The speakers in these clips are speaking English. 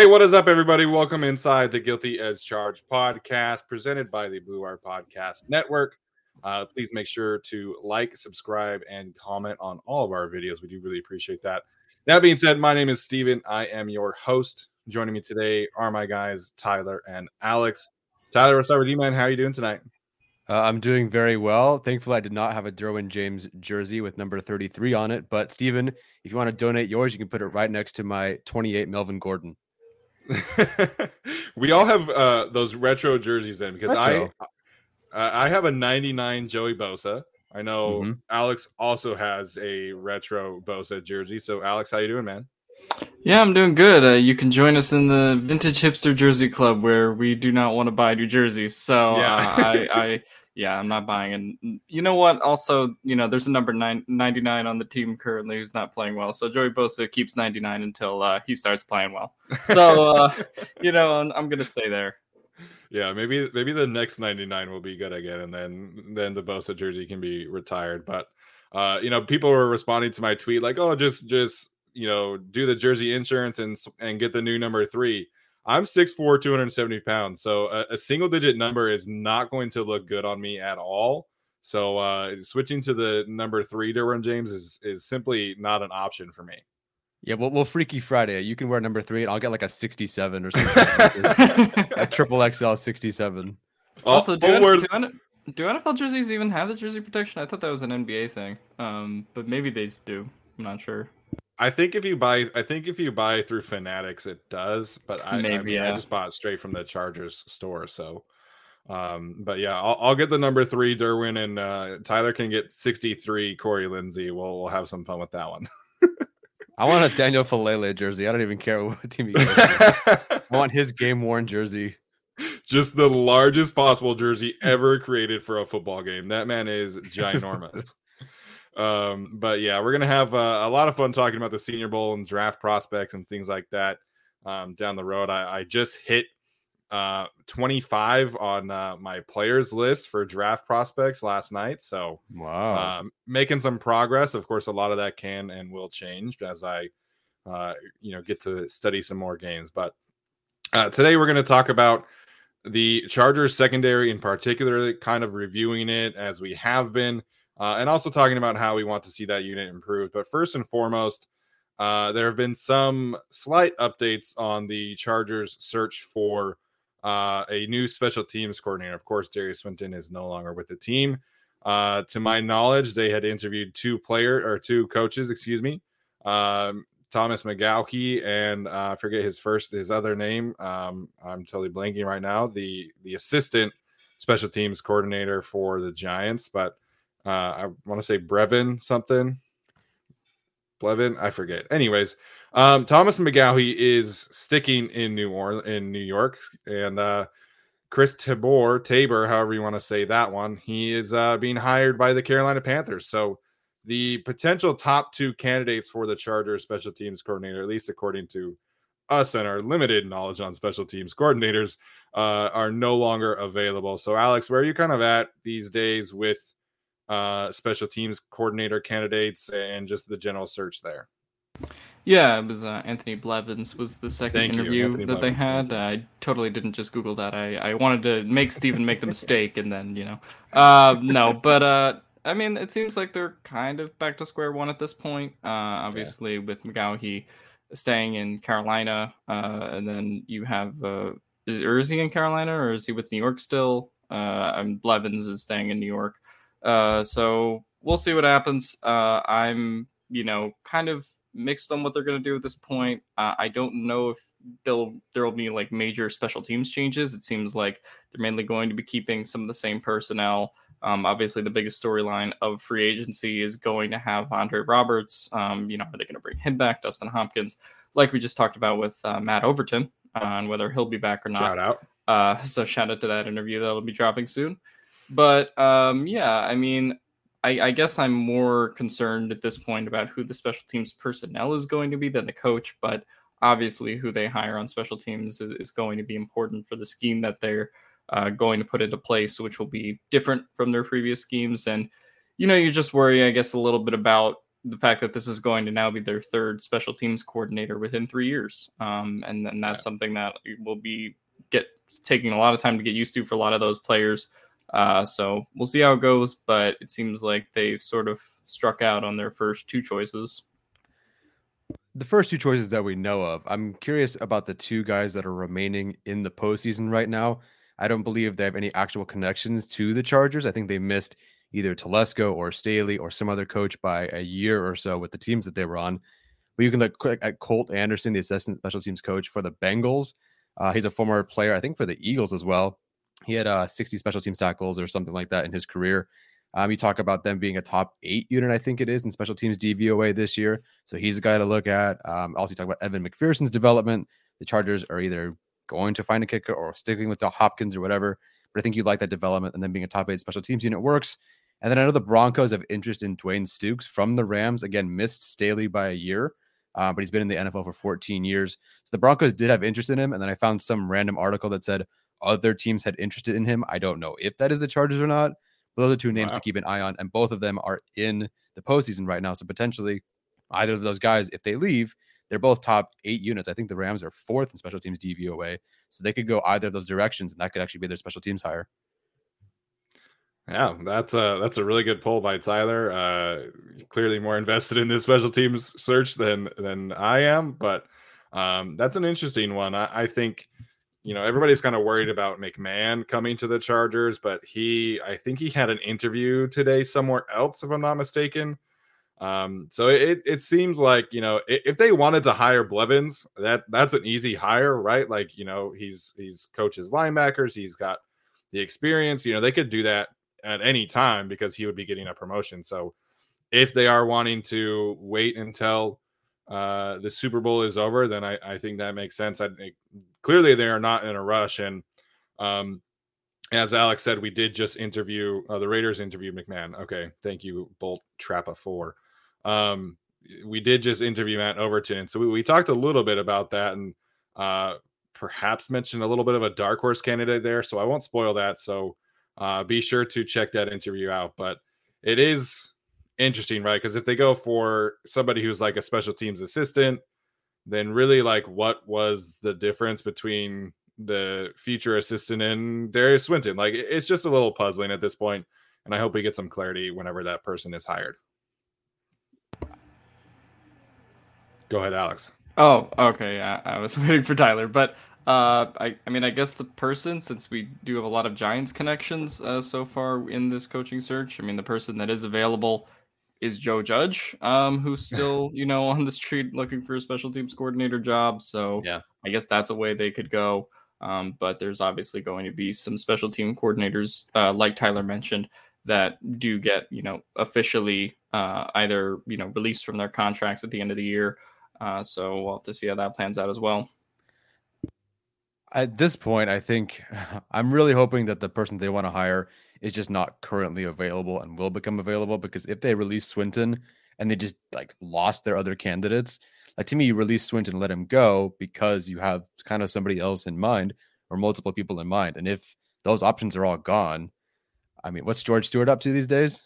Hey, what is up, everybody? Welcome inside the Guilty as Charged podcast presented by the Blue Wire Podcast Network. Uh, please make sure to like, subscribe, and comment on all of our videos. We do really appreciate that. That being said, my name is Steven. I am your host. Joining me today are my guys, Tyler and Alex. Tyler, we'll start with you, man. How are you doing tonight? Uh, I'm doing very well. Thankfully, I did not have a Derwin James jersey with number 33 on it. But, Steven, if you want to donate yours, you can put it right next to my 28 Melvin Gordon. we all have uh, those retro jerseys then because retro. I uh, I have a 99 Joey Bosa. I know mm-hmm. Alex also has a retro Bosa jersey. So Alex, how you doing, man? Yeah, I'm doing good. Uh, you can join us in the Vintage Hipster Jersey Club where we do not want to buy new jerseys. So yeah. uh, I, I yeah, I'm not buying. And you know what? Also, you know, there's a number nine, 99 on the team currently who's not playing well. So Joey Bosa keeps 99 until uh, he starts playing well. So, uh, you know, I'm, I'm going to stay there. Yeah, maybe maybe the next 99 will be good again, and then then the Bosa jersey can be retired. But uh, you know, people were responding to my tweet like, "Oh, just just you know, do the jersey insurance and and get the new number three. I'm 6'4, 270 pounds. So a, a, single digit number is not going to look good on me at all. So uh, switching to the number three Derwin James is is simply not an option for me. Yeah, well, well, Freaky Friday. You can wear number three, and I'll get like a 67 or something. a triple XL 67. Also, do, oh, do, do NFL jerseys even have the jersey protection? I thought that was an NBA thing, um, but maybe they do. I'm not sure. I think if you buy, I think if you buy through Fanatics, it does. But I, Maybe, I, mean, yeah. I just bought straight from the Chargers store. So, um, but yeah, I'll, I'll get the number three Derwin, and uh, Tyler can get sixty three Corey Linsley. We'll we'll have some fun with that one. I want a Daniel Faalele jersey. I don't even care what team he goes. I want his game worn jersey. Just the largest possible jersey ever created for a football game. That man is ginormous. Um, but yeah, we're gonna have uh, a lot of fun talking about the Senior Bowl and draft prospects and things like that um, down the road. I, I just hit uh, 25 on uh, my players list for draft prospects last night. So wow, um, making some progress. Of course, a lot of that can and will change as I, uh, you know, get to study some more games. But uh, today we're going to talk about the Chargers secondary in particular, kind of reviewing it as we have been uh, and also talking about how we want to see that unit improve. But first and foremost, uh, there have been some slight updates on the Chargers' search for uh, a new special teams coordinator. Of course, Derius Swinton is no longer with the team. Uh, to my knowledge, they had interviewed two player or two coaches, excuse me, um, Thomas McGaughey and uh, I forget his first his other name. Um, I'm totally blanking right now. The the assistant special teams coordinator for the Giants, but uh, I want to say Brevin something. Blevin, I forget. Anyways, um, Thomas McGaughey is sticking in New Orleans, in New York, and uh, Chris Tabor, Tabor, however you want to say that one, he is uh, being hired by the Carolina Panthers. So the potential top two candidates for the Chargers special teams coordinator, at least according to us and our limited knowledge on special teams coordinators uh, are no longer available. So, Alex, where are you kind of at these days with uh, special teams coordinator candidates and just the general search there? Yeah, it was uh, Anthony Blevins was the second Thank interview that they Blevins, thank had. I totally didn't just Google that. I, I wanted to make Steven make the mistake and then, you know. Uh, no, but uh, I mean, it seems like they're kind of back to square one at this point. Uh, obviously, with McGaughey staying in Carolina, uh, and then you have, uh, is, or is he in Carolina or is he with New York still? Uh, and Blevins is staying in New York. Uh, so we'll see what happens. Uh, I'm, you know, kind of mixed on what they're going to do at this point. Uh, I don't know if they'll there will be like major special teams changes. It seems like they're mainly going to be keeping some of the same personnel. Um, obviously, the biggest storyline of free agency is going to have Andre Roberts. Um, you know, are they going to bring him back? Dustin Hopkins, like we just talked about with uh, Matt Overton, on whether he'll be back or not. Shout out. Uh, so shout out to that interview that'll be dropping soon. But um, yeah, I mean, I, I guess I'm more concerned at this point about who the special teams personnel is going to be than the coach. But obviously, who they hire on special teams is, is going to be important for the scheme that they're uh, going to put into place, which will be different from their previous schemes. And you know, you just worry, I guess, a little bit about the fact that this is going to now be their third special teams coordinator within three years, um, and then that's Yeah. something that will be get taking a lot of time to get used to for a lot of those players. Uh, so we'll see how it goes, but it seems like they've sort of struck out on their first two choices. the first two choices that we know of. I'm curious about the two guys that are remaining in the postseason right now. I don't believe they have any actual connections to the Chargers. I think they missed either Telesco or Staley or some other coach by a year or so with the teams that they were on. But you can look at Colt Anderson, the assistant special teams coach for the Bengals. Uh, he's a former player, I think, for the Eagles as well. He had uh, 60 special teams tackles or something like that in his career. Um, you talk about them being a top eight unit, I think it is, in special teams DVOA this year. So he's a guy to look at. Um, also, you talk about Evan McPherson's development. The Chargers are either going to find a kicker or sticking with the Hopkins or whatever. But I think you like that development and then being a top eight special teams unit works. And then I know the Broncos have interest in Dwayne Stukes from the Rams. Again, missed Staley by a year, uh, but he's been in the NFL for 14 years. So the Broncos did have interest in him. And then I found some random article that said other teams had interested in him. I don't know if that is the Chargers or not. But those are two names Wow. to keep an eye on. And both of them are in the postseason right now. So potentially either of those guys, if they leave, they're both top eight units. I think the Rams are fourth in special teams DVOA. So they could go either of those directions, and that could actually be their special teams hire. Yeah, that's a that's a really good poll by Tyler. Uh, clearly more invested in this special teams search than than I am, but um, that's an interesting one. I, I think you know everybody's kind of worried about McMahon coming to the Chargers, but he I think he had an interview today somewhere else, if I'm not mistaken. Um, so it it seems like you know if they wanted to hire Blevins, that that's an easy hire, right? Like you know he's he's coaches linebackers, he's got the experience. You know they could do that at any time because he would be getting a promotion. So if they are wanting to wait until uh, the Super Bowl is over, then I, I think that makes sense. I think clearly they are not in a rush. And um, as Alex said, we did just interview uh, the Raiders interviewed McMahon. Okay, thank you, Bolt Trappa four. Um, we did just interview Matt Overton, so we, we talked a little bit about that and uh, perhaps mentioned a little bit of a dark horse candidate there. So I won't spoil that. So uh, be sure to check that interview out. But it is interesting, right? Because if they go for somebody who's like a special teams assistant, then really like what was the difference between the future assistant and Derius Swinton? Like it's just a little puzzling at this point, and I hope we get some clarity whenever that person is hired. Go ahead, Alex. Oh, okay. Yeah, I was waiting for Tyler, but uh, I, I mean, I guess the person, since we do have a lot of Giants connections uh, so far in this coaching search, I mean, the person that is available is Joe Judge, um, who's still, you know, on the street looking for a special teams coordinator job. So Yeah. I guess that's a way they could go. Um, but there's obviously going to be some special team coordinators, uh, like Tyler mentioned, that do get, you know, officially uh, either, you know, released from their contracts at the end of the year. Uh, so we'll have to see how that plans out as well. At this point, I think I'm really hoping that the person they want to hire is just not currently available and will become available because if they release Swinton and they just like lost their other candidates. Like to me, you release Swinton, let him go because you have kind of somebody else in mind or multiple people in mind. And if those options are all gone, I mean, what's George Stewart up to these days?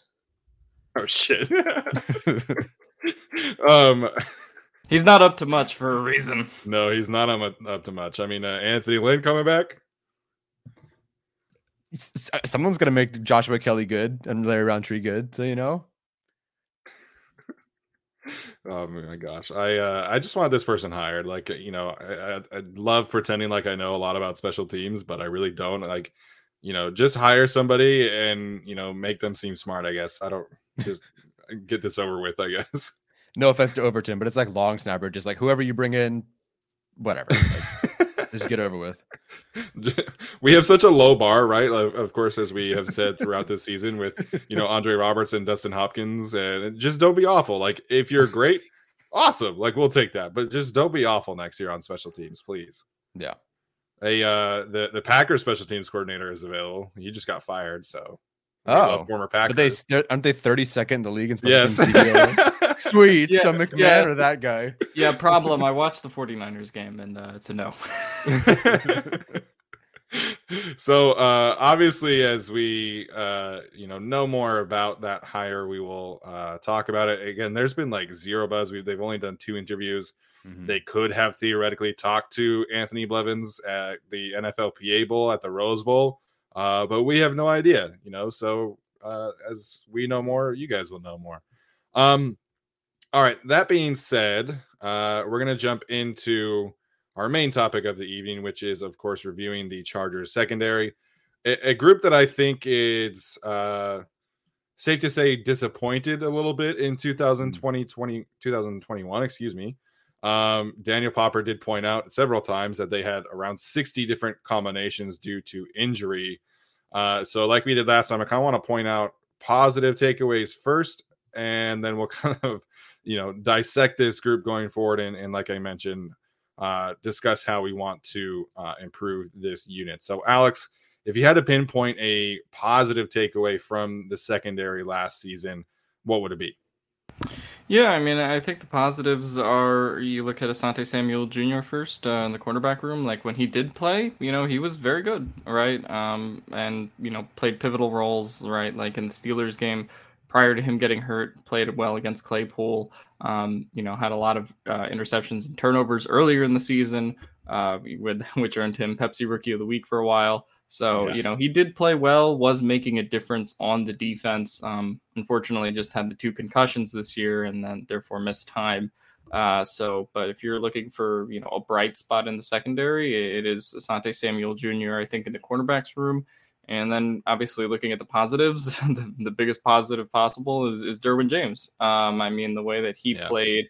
Oh shit. um he's not up to much for a reason. No, he's not up, up to much. I mean, uh, Anthony Lynn coming back. Someone's gonna make Joshua Kelly good and Larry Rountree good, so you know. oh my gosh, I uh, I just want this person hired. Like you know, I, I, I love pretending like I know a lot about special teams, but I really don't. Like you know, just hire somebody and you know make them seem smart. I guess I don't just get this over with. I guess. No offense to Overton, but it's like long snapper. Just like whoever you bring in, whatever. Like, just get over with. We have such a low bar, right? Of course, as we have said throughout this season, with you know Andre Robertson, Dustin Hopkins, and just don't be awful. Like if you're great, awesome. Like we'll take that, but just don't be awful next year on special teams, please. Yeah. A uh the the Packers special teams coordinator is available. He just got fired, so oh, former Packers. But they aren't they 32nd in the league in special yes. teams? Sweet, yeah, some McMahon yeah. or that guy. Yeah, problem. I watched the 49ers game and uh, it's a no. so uh obviously as we uh you know know more about that hire we will uh talk about it again there's been like zero buzz we they've only done two interviews Mm-hmm. They could have theoretically talked to Anthony Blevins at the NFLPA Bowl at the Rose Bowl, uh, but we have no idea, you know. So uh, as we know more, you guys will know more. Um, all right. That being said, uh, we're gonna jump into our main topic of the evening, which is, of course, reviewing the Chargers secondary, a, a group that I think is uh, safe to say disappointed a little bit in 2020, mm. 20, 2021, excuse me. Um, Daniel Popper did point out several times that they had around 60 different combinations due to injury. Uh, so, like we did last time, I kind of want to point out positive takeaways first, and then we'll kind of, you know, dissect this group going forward. And, and like I mentioned, uh, discuss how we want to uh, improve this unit. So, Alex, if you had to pinpoint a positive takeaway from the secondary last season, what would it be? Yeah, I mean, I think the positives are you look at Asante Samuel Jr. first uh, in the cornerback room. Like when he did play, you know, he was very good, right? Um, and you know, played pivotal roles, right? Like in the Steelers game prior to him getting hurt, played well against Claypool. Um, you know, had a lot of uh, interceptions and turnovers earlier in the season, uh, with which earned him Pepsi Rookie of the Week for a while. So, you know, he did play well, was making a difference on the defense. Um, unfortunately, just had the two concussions this year and then therefore missed time. Uh, so, but if you're looking for, you know, a bright spot in the secondary, it is Asante Samuel Jr., I think, in the cornerbacks room. And then obviously looking at the positives, the, the biggest positive possible is, is Derwin James. Um, I mean, the way that he yeah. played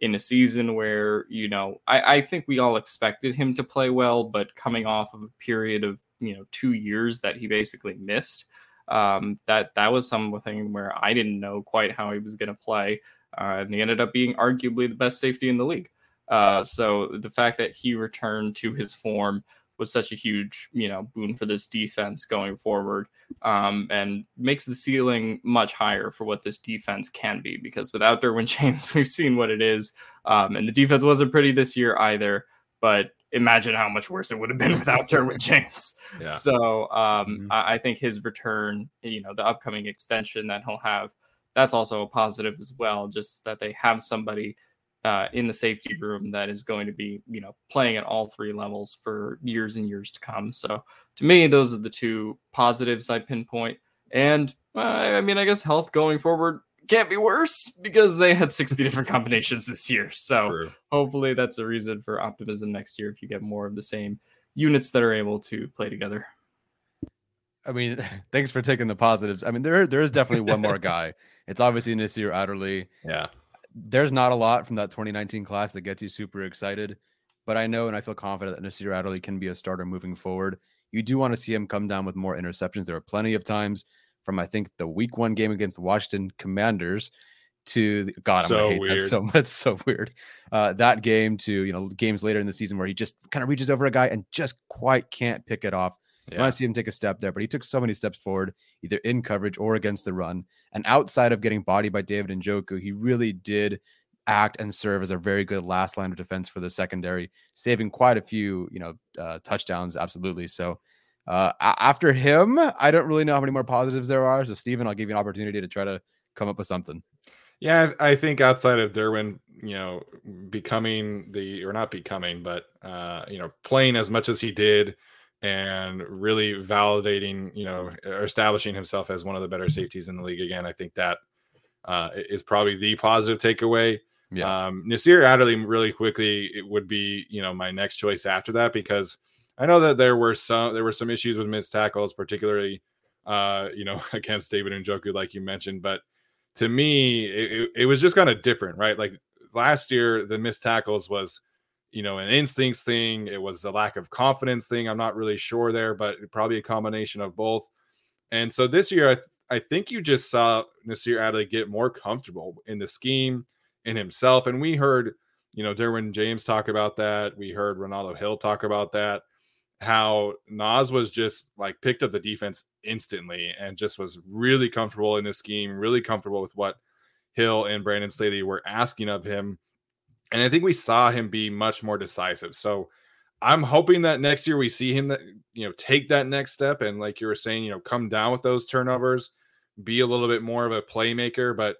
in a season where, you know, I, I think we all expected him to play well, but coming off of a period of you know two years that he basically missed. Um, that that was something where I didn't know quite how he was going to play, uh, and he ended up being arguably the best safety in the league. Uh, so the fact that he returned to his form was such a huge, you know, boon for this defense going forward, um, and makes the ceiling much higher for what this defense can be. Because without Derwin James, we've seen what it is, um, and the defense wasn't pretty this year either. But imagine how much worse it would have been without Derwin James. Yeah. So um, mm-hmm. I, I, think his return, you know, the upcoming extension that he'll have, that's also a positive as well. Just that they have somebody uh, in the safety room that is going to be, you know, playing at all three levels for years and years to come. So to me, those are the two positives I pinpoint. And uh, I mean, I guess health going forward can't be worse because they had 60 different combinations this year. So True. hopefully that's a reason for optimism next year if you get more of the same units that are able to play together. I mean, thanks for taking the positives. I mean, there there is definitely one more guy. It's obviously Nasir Adderley. Yeah. There's not a lot from that 2019 class that gets you super excited, but I know and I feel confident that Nasir Adderley can be a starter moving forward. You do want to see him come down with more interceptions. There are plenty of times from I think the week one game against the Washington Commanders to the, God, I'm so weird. That so much, so weird. Uh, that game to you know games later in the season where he just kind of reaches over a guy and just quite can't pick it off. Yeah. To see him take a step there, but he took so many steps forward, either in coverage or against the run. And outside of getting bodied by David Njoku, he really did act and serve as a very good last line of defense for the secondary, saving quite a few, you know, uh, touchdowns. Absolutely. So uh, after him, I don't really know how many more positives there are. So Stephen, I'll give you an opportunity to try to come up with something. Yeah, I think outside of Derwin, you know, becoming the or not becoming, but uh, you know, playing as much as he did and really validating, you know, or establishing himself as one of the better safeties in the league again. I think that uh, is probably the positive takeaway. Yeah. Um, Nasir Adderley, really quickly, it would be you know my next choice after that because I know that there were some there were some issues with missed tackles, particularly uh, you know against David Njoku, like you mentioned. But to me, it, it was just kind of different, right? Like last year, the missed tackles was you know an instincts thing. It was a lack of confidence thing. I'm not really sure there, but probably a combination of both. And so this year, I, th- I think you just saw Nasir Adderley get more comfortable in the scheme in himself. And we heard, you know, Derwin James talk about that. We heard Renaldo Hill talk about that. How Nas was just like picked up the defense instantly and just was really comfortable in the scheme, really comfortable with what Hill and Brandon Staley were asking of him. And I think we saw him be much more decisive. So I'm hoping that next year we see him that you know take that next step and like you were saying, you know, come down with those turnovers, be a little bit more of a playmaker. But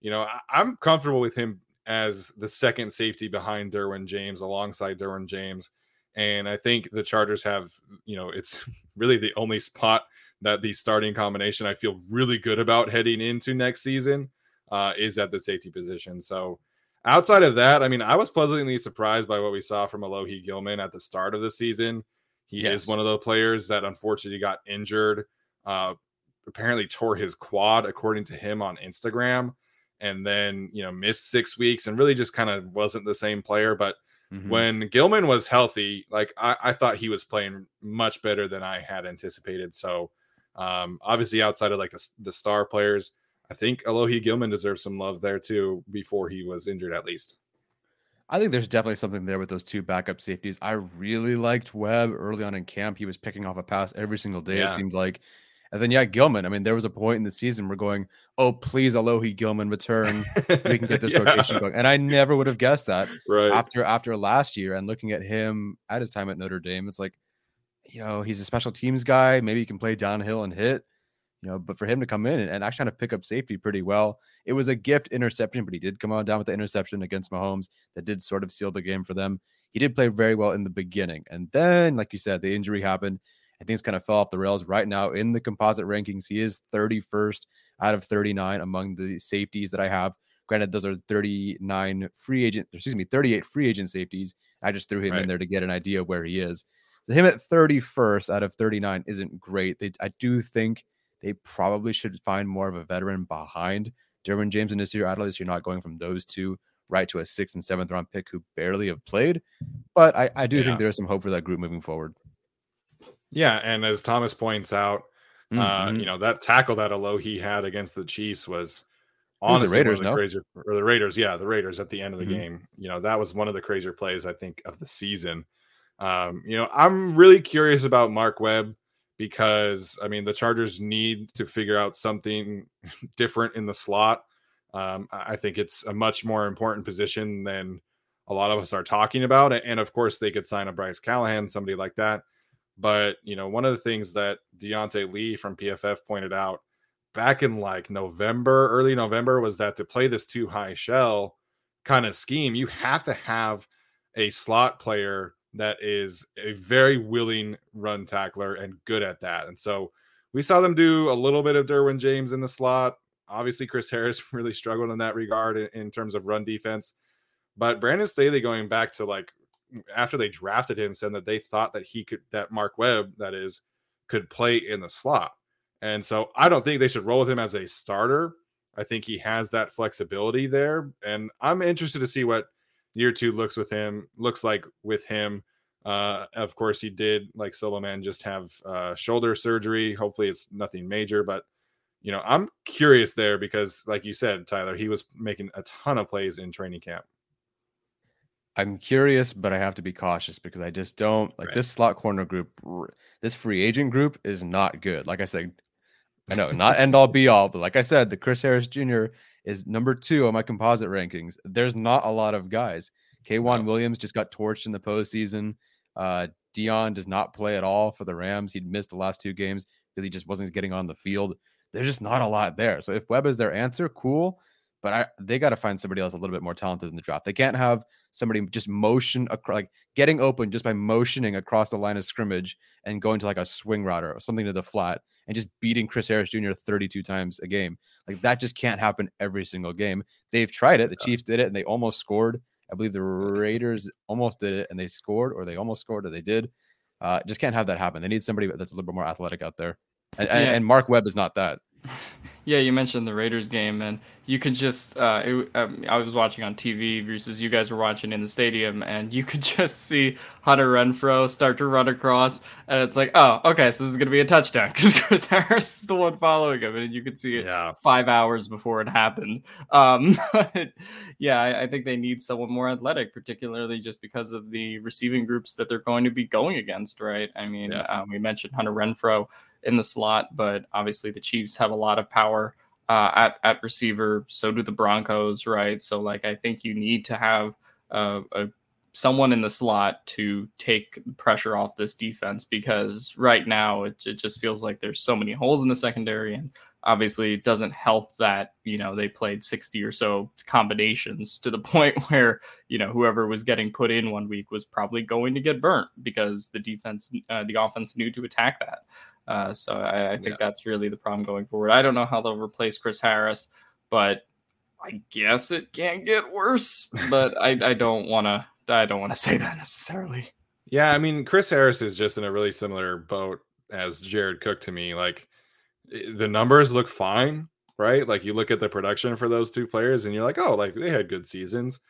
you know, I, am comfortable with him as the second safety behind Derwin James, alongside Derwin James. And I think the Chargers have, you know, it's really the only spot that the starting combination I feel really good about heading into next season uh, is at the safety position. So outside of that, I mean, I was pleasantly surprised by what we saw from Alohi Gilman at the start of the season. He yes. is one of the players that unfortunately got injured. Uh, apparently tore his quad, according to him on Instagram and then you know missed six weeks and really just kind of wasn't the same player. But mm-hmm. when Gilman was healthy, like I, I, thought he was playing much better than I had anticipated. So um, obviously, outside of like the, the star players, I think Alohi Gilman deserves some love there too before he was injured, at least. I think there's definitely something there with those two backup safeties. I really liked Webb early on in camp. He was picking off a pass every single day. Yeah. It seemed like and then yeah, Gilman. I mean, there was a point in the season we're going, oh please, Alohi Gilman return, we can get this yeah. rotation going. And I never would have guessed that. Right after after last year and looking at him at his time at Notre Dame, it's like, you know, he's a special teams guy. Maybe he can play downhill and hit. You know, but for him to come in and, and actually kind of pick up safety pretty well, it was a gift interception, but he did come on down with the interception against Mahomes that did sort of seal the game for them. He did play very well in the beginning, and then, like you said, the injury happened and things kind of fell off the rails. Right now in the composite rankings, he is 31st out of 39 among the safeties that I have. Granted, those are 39 free agent, excuse me, 38 free agent safeties. I just threw him right. in there to get an idea of where he is. So him at 31st out of 39 isn't great. They, I do think they probably should find more of a veteran behind Derwin James and Nasir Adderley. So you're not going from those two right to a sixth and seventh round pick who barely have played. But I, I do yeah. think there's some hope for that group moving forward. Yeah, and as Thomas points out, uh, mm-hmm. uh, you know that tackle that Alohi had against the Chiefs was honestly the Raiders, one of the no? crazier, or the Raiders, yeah, the Raiders at the end of the mm-hmm. game. You know that was one of the crazier plays I think of the season. Um, you know, I'm really curious about Mark Webb because I mean the Chargers need to figure out something different in the slot. Um, I think it's a much more important position than a lot of us are talking about. And of course, they could sign a Bryce Callahan, somebody like that. But you know, one of the things that Deontay Lee from PFF pointed out back in like November, early November, was that to play this two high shell kind of scheme, you have to have a slot player that is a very willing run tackler and good at that. And so we saw them do a little bit of Derwin James in the slot. Obviously, Chris Harris really struggled in that regard in, in terms of run defense. But Brandon Staley going back to like after they drafted him said that they thought that he could that Mark Webb that is could play in the slot. And so I don't think they should roll with him as a starter. I think he has that flexibility there and I'm interested to see what year 2 looks with him looks like with him. Uh, of course he did like solo man just have uh, shoulder surgery. Hopefully it's nothing major but you know, I'm curious there because like you said Tyler, he was making a ton of plays in training camp. I'm curious, but I have to be cautious because I just don't like right. this slot corner group. This free agent group is not good. Like I said, I know not end all be all, but like I said, the Chris Harris Jr. is number two on my composite rankings. There's not a lot of guys. K'Waun no. Williams just got torched in the postseason. Uh, Deayon does not play at all for the Rams. He'd missed the last two games because he just wasn't getting on the field. There's just not a lot there. So if Webb is their answer, cool. But I, they got to find somebody else a little bit more talented in the draft. They can't have somebody just motion across, like getting open just by motioning across the line of scrimmage and going to like a swing route or something to the flat and just beating Chris Harris Jr. 32 times a game. Like that just can't happen every single game. They've tried it. The Chiefs did it and they almost scored. I believe the Raiders almost did it and they scored, or they almost scored, or they did. Uh, just can't have that happen. They need somebody that's a little bit more athletic out there. And, yeah. and Mark Webb is not that. Yeah, you mentioned the Raiders game, and you could just, uh, it, um, I was watching on TV versus you guys were watching in the stadium, and you could just see Hunter Renfrow start to run across, and it's like, oh, okay, so this is going to be a touchdown because Chris Harris is the one following him, and you could see it yeah. five hours before it happened. Um, yeah, I, I think they need someone more athletic, particularly just because of the receiving groups that they're going to be going against, right? I mean, yeah. um, we mentioned Hunter Renfrow in the slot, but obviously the Chiefs have a lot of power uh, at at receiver. So do the Broncos, right? So like I think you need to have uh, a someone in the slot to take pressure off this defense because right now it, it just feels like there's so many holes in the secondary and obviously it doesn't help that you know they played 60 or so combinations to the point where you know whoever was getting put in one week was probably going to get burnt because the defense uh, the offense knew to attack that uh, so I, I think yeah. that's really the problem going forward. I don't know how they'll replace Chris Harris, but I guess it can't get worse. But I, I don't want to. I don't want to say that necessarily. Yeah, I mean, Chris Harris is just in a really similar boat as Jared Cook to me. Like the numbers look fine, right? Like you look at the production for those two players, and you're like, oh, like they had good seasons.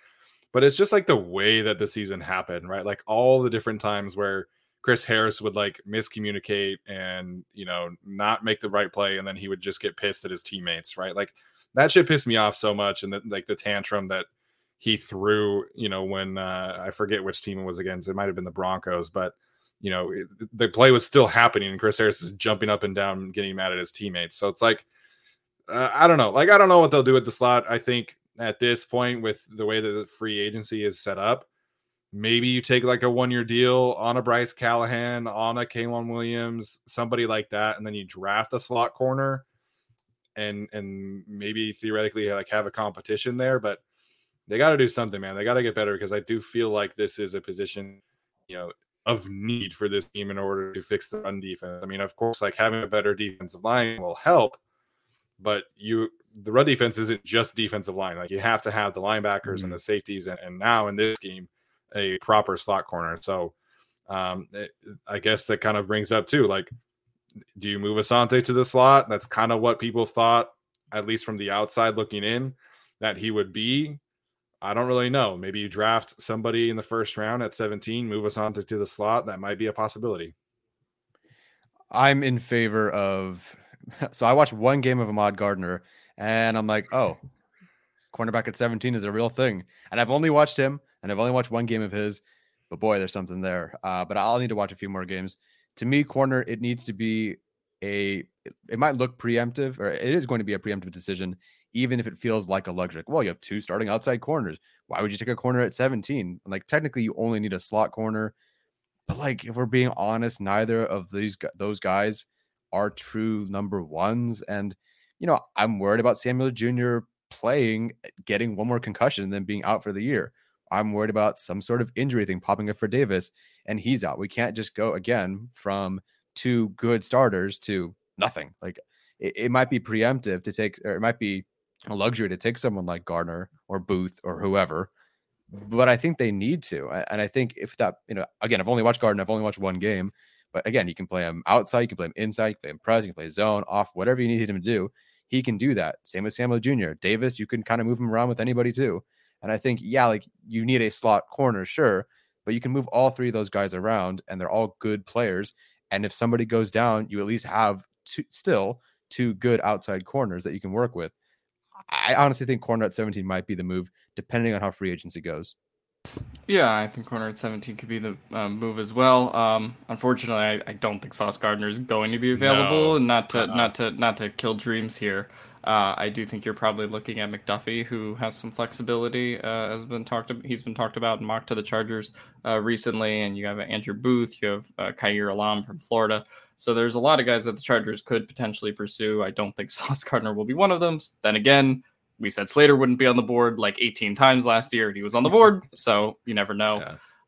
But it's just like the way that the season happened, right? Like all the different times where Chris Harris would like miscommunicate and you know not make the right play, and then he would just get pissed at his teammates, right? Like that shit pissed me off so much, and that like the tantrum that he threw, you know, when uh, I forget which team it was against, it might have been the Broncos, but you know the play was still happening, and Chris Harris is jumping up and down, getting mad at his teammates. So it's like uh, I don't know, like I don't know what they'll do with the slot. I think at this point, with the way that the free agency is set up maybe you take like a one year deal on a Bryce Callahan, on a K'Waun Williams, somebody like that, and then you draft a slot corner and and maybe theoretically like have a competition there. But they got to do something, man. They got to get better because I do feel like this is a position, you know, of need for this team in order to fix the run defense. I mean, of course, like having a better defensive line will help, but you the run defense isn't just defensive line. Like you have to have the linebackers mm-hmm. and the safeties, and, and now in this game a proper slot corner. So um, it, I guess that kind of brings up too, like, do you move Asante to the slot? That's kind of what people thought, at least from the outside looking in, that he would be. I don't really know. Maybe you draft somebody in the first round at 17, move Asante to the slot. That might be a possibility. I'm in favor of. So I watched one game of Ahmad Gardner, and I'm like, oh, cornerback at 17 is a real thing. And I've only watched him and I've only watched one game of his, but boy, there's something there. Uh, but I'll need to watch a few more games. To me, corner, it needs to be a. It might look preemptive, or it is going to be a preemptive decision, even if it feels like a luxury. Well, you have two starting outside corners. Why would you take a corner at 17? Like technically, you only need a slot corner. But like, if we're being honest, neither of these those guys are true number ones. And you know, I'm worried about Samuel Jr. playing, getting one more concussion, and then being out for the year. I'm worried about some sort of injury thing popping up for Davis, and he's out. We can't just go again from two good starters to nothing. Like it, it might be preemptive to take, or it might be a luxury to take someone like Gardner or Booth or whoever. But I think they need to. And I think if that, you know, again, I've only watched Gardner, I've only watched one game. But again, you can play him outside, you can play him inside, you can play him press, you can play zone, off, whatever you need him to do. He can do that. Same with Samuel Jr. Davis, you can kind of move him around with anybody too. And I think, yeah, like you need a slot corner, sure, but you can move all three of those guys around and they're all good players. And if somebody goes down, you at least have two, still two good outside corners that you can work with. I honestly think corner at 17 might be the move, depending on how free agency goes. Yeah, I think corner at 17 could be the um, move as well. Um, unfortunately, I, I, don't think Sauce Gardner is going to be available, no. and not to uh-uh. not to not to kill dreams here. Uh, I do think you're probably looking at McDuffie, who has some flexibility, uh, has been talked. To, he's been talked about and mocked to the Chargers uh, recently, and you have Andrew Booth, you have uh, Kaiir Elam from Florida. So there's a lot of guys that the Chargers could potentially pursue. I don't think Sauce Gardner will be one of them. Then again, we said Slater wouldn't be on the board like 18 times last year, and he was on the board. So you never know.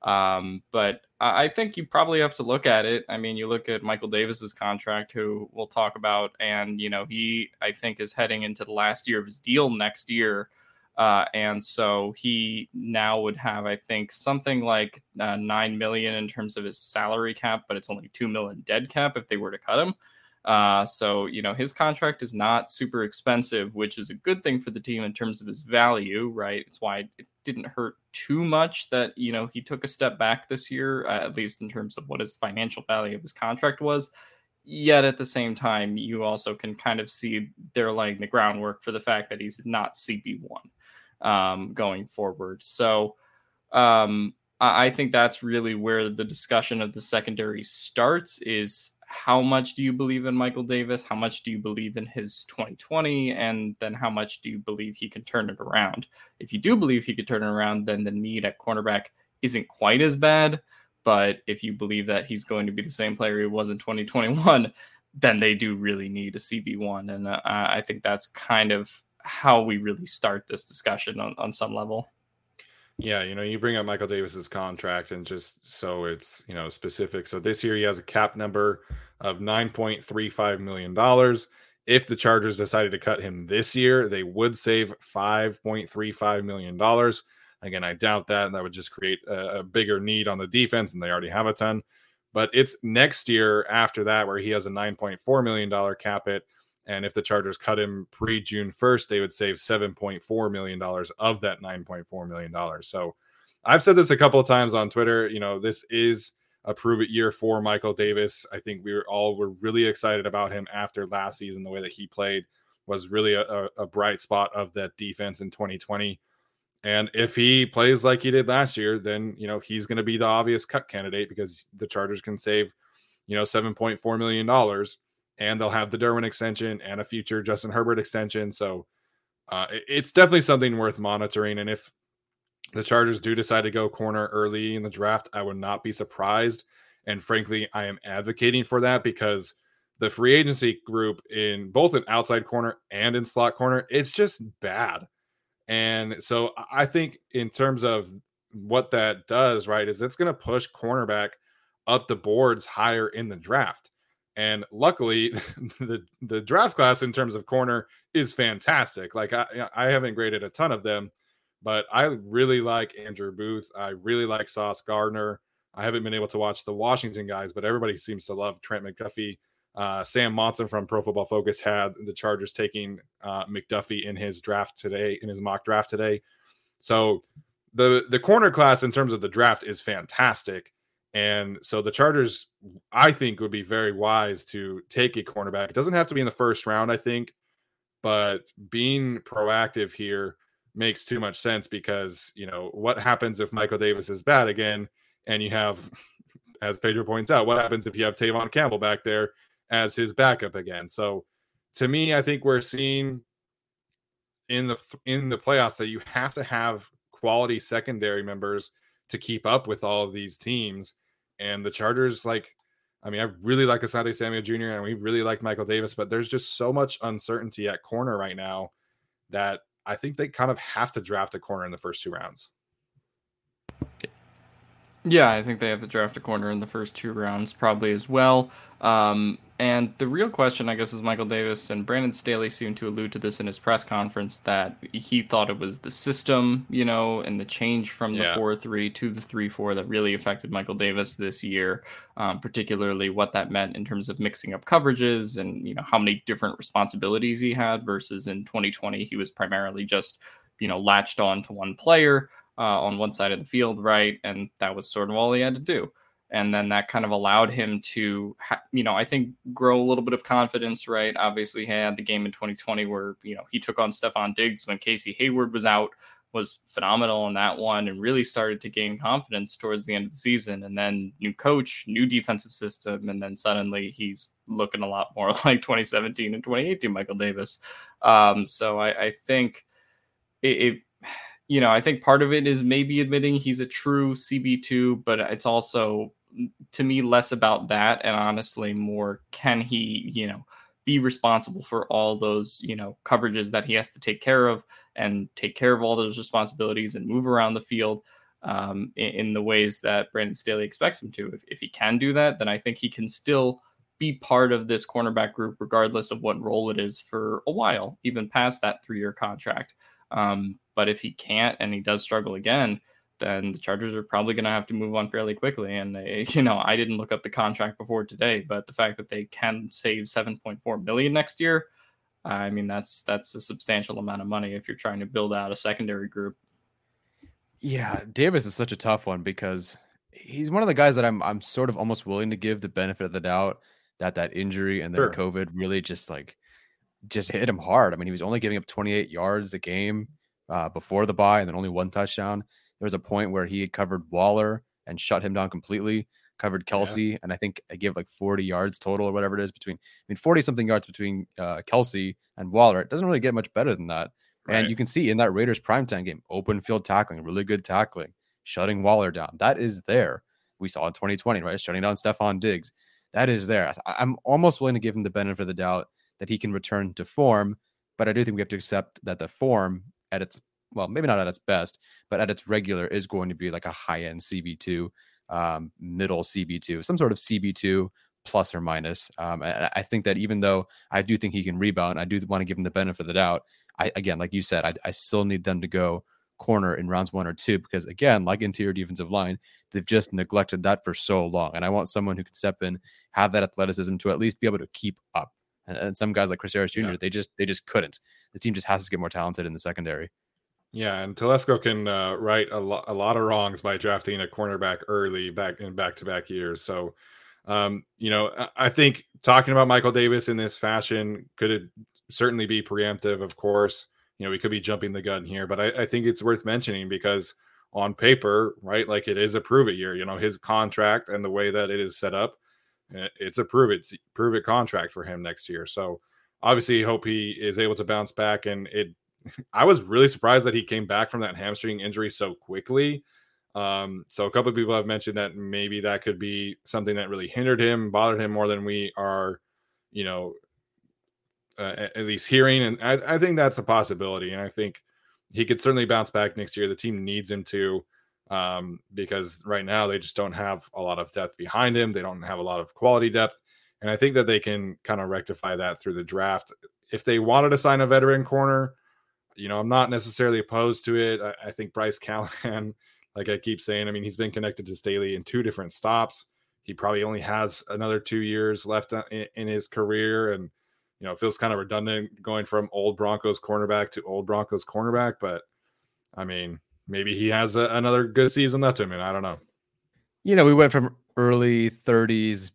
Yeah. Um, but I think you probably have to look at it. I mean, you look at Michael Davis's contract, who we'll talk about, and you know he I think is heading into the last year of his deal next year, uh, and so he now would have I think something like uh, nine million in terms of his salary cap, but it's only two million dead cap if they were to cut him. Uh, so you know his contract is not super expensive, which is a good thing for the team in terms of his value, right? It's why it didn't hurt too much that you know he took a step back this year, uh, at least in terms of what his financial value of his contract was. Yet at the same time, you also can kind of see they're laying the groundwork for the fact that he's not CB one um, going forward. So um, I think that's really where the discussion of the secondary starts. Is how much do you believe in Michael Davis? How much do you believe in his 2020? And then how much do you believe he can turn it around? If you do believe he could turn it around, then the need at cornerback isn't quite as bad. But if you believe that he's going to be the same player he was in 2021, then they do really need a CB1. And uh, I think that's kind of how we really start this discussion on, on some level. Yeah, you know, you bring up Michael Davis's contract and just so it's, you know, specific. So this year he has a cap number of $9.35 million. If the Chargers decided to cut him this year, they would save $5.35 million. Again, I doubt that. And that would just create a, a bigger need on the defense, and they already have a ton. But it's next year after that where he has a $9.4 million cap hit and if the Chargers cut him pre June 1st, they would save $7.4 million of that $9.4 million. So I've said this a couple of times on Twitter. You know, this is a prove it year for Michael Davis. I think we were all were really excited about him after last season. The way that he played was really a, a bright spot of that defense in 2020. And if he plays like he did last year, then you know he's going to be the obvious cut candidate because the Chargers can save, you know, seven point four million dollars and they'll have the Derwin extension and a future Justin Herbert extension. So uh, it's definitely something worth monitoring. And if the Chargers do decide to go corner early in the draft, I would not be surprised. And frankly, I am advocating for that because the free agency group in both an outside corner and in slot corner, it's just bad. And so I think in terms of what that does, right, is it's going to push cornerback up the boards higher in the draft. And luckily, the the draft class in terms of corner is fantastic. Like I I haven't graded a ton of them, but I really like Andrew Booth. I really like Sauce Gardner. I haven't been able to watch the Washington guys, but everybody seems to love Trent McDuffie. Uh, Sam Monson from Pro Football Focus had the Chargers taking uh, McDuffie in his draft today, in his mock draft today. So the the corner class in terms of the draft is fantastic. And so the Chargers, I think, would be very wise to take a cornerback. It doesn't have to be in the first round, I think, but being proactive here makes too much sense because, you know, what happens if Michael Davis is bad again and you have, as Pedro points out, what happens if you have Tevaughn Campbell back there as his backup again? So to me, I think we're seeing in the in the playoffs that you have to have quality secondary members to keep up with all of these teams and the Chargers, like, I mean, I really like Asante Samuel Jr. and we really like Michael Davis, but there's just so much uncertainty at corner right now that I think they kind of have to draft a corner in the first two rounds. Yeah, I think they have to draft a corner in the first two rounds, probably as well. Um, and the real question, I guess, is Michael Davis and Brandon Staley seemed to allude to this in his press conference that he thought it was the system, you know, and the change from the 4 3 to the 3 4 that really affected Michael Davis this year, um, particularly what that meant in terms of mixing up coverages and, you know, how many different responsibilities he had versus in 2020, he was primarily just, you know, latched on to one player uh, on one side of the field, right? And that was sort of all he had to do and then that kind of allowed him to you know i think grow a little bit of confidence right obviously he had the game in 2020 where you know he took on stefon diggs when casey hayward was out was phenomenal in that one and really started to gain confidence towards the end of the season. And then new coach, new defensive system, and then suddenly he's looking a lot more like 2017 and 2018 Michael Davis. Um, so I, I think it, it, you know, I think part of it is maybe admitting he's a true CB2, but it's also to me less about that and honestly more can he, you know, be responsible for all those, you know, coverages that he has to take care of and take care of all those responsibilities and move around the field um, in, in, the ways that Brandon Staley expects him to. If, if he can do that, then I think he can still be part of this cornerback group, regardless of what role it is for a while, even past that three year contract. Um, but if he can't and he does struggle again, then the Chargers are probably going to have to move on fairly quickly. And they, you know, I didn't look up the contract before today, but the fact that they can save 7.4 million next year, I mean, that's that's a substantial amount of money if you're trying to build out a secondary group. Yeah, Davis is such a tough one because he's one of the guys that I'm I'm sort of almost willing to give the benefit of the doubt that that injury and then sure. COVID really just like just hit him hard. I mean, he was only giving up 28 yards a game uh, before the bye and then only one touchdown. There was a point where he had covered Waller and shut him down completely, covered Kelce, yeah. and I think I gave like 40 yards total or whatever it is between, I mean, 40 something yards between uh, Kelce and Waller. It doesn't really get much better than that. Right. And you can see in that Raiders primetime game, open field tackling, really good tackling, shutting Waller down. That is there. We saw in 2020, right? Shutting down Stefon Diggs. That is there. I'm almost willing to give him the benefit of the doubt that he can return to form, but I do think we have to accept that the form at its well, maybe not at its best, but at its regular is going to be like a high end CB2, um, middle CB2, some sort of CB2 plus or minus. Um, and I think that even though I do think he can rebound, I do want to give him the benefit of the doubt. I, again, like you said, I, I still need them to go corner in rounds one or two because, again, like interior defensive line, they've just neglected that for so long. And I want someone who can step in, have that athleticism to at least be able to keep up. And, and some guys like Chris Harris Jr., yeah. they just they just couldn't. The team just has to get more talented in the secondary. Yeah, and Telesco can uh, right a, lo- a lot of wrongs by drafting a cornerback early back in back to back years. So, um, you know, I think talking about Michael Davis in this fashion could it certainly be preemptive. Of course, you know we could be jumping the gun here, but I, I think it's worth mentioning because on paper, right, like it is a prove it year. You know, his contract and the way that it is set up, eh, it's a prove it prove it contract for him next year. So obviously, hope he is able to bounce back and it I was really surprised that he came back from that hamstring injury so quickly. Um, so a couple of people have mentioned that maybe that could be something that really hindered him, bothered him more than we are, you know, uh, at least hearing. And I, I, think that's a possibility. And I think he could certainly bounce back next year. The team needs him to, um, because right now they just don't have a lot of depth behind him. They don't have a lot of quality depth. And I think that they can kind of rectify that through the draft. If they wanted to sign a veteran corner, you know, I'm not necessarily opposed to it. I, I, think Bryce Callahan, like I keep saying, I mean, he's been connected to Staley in two different stops. He probably only has another two years left in, in his career. And, you know, it feels kind of redundant going from old Broncos cornerback to old Broncos cornerback. But I mean, maybe he has a, another good season left to him. I don't know. You know, we went from early 30s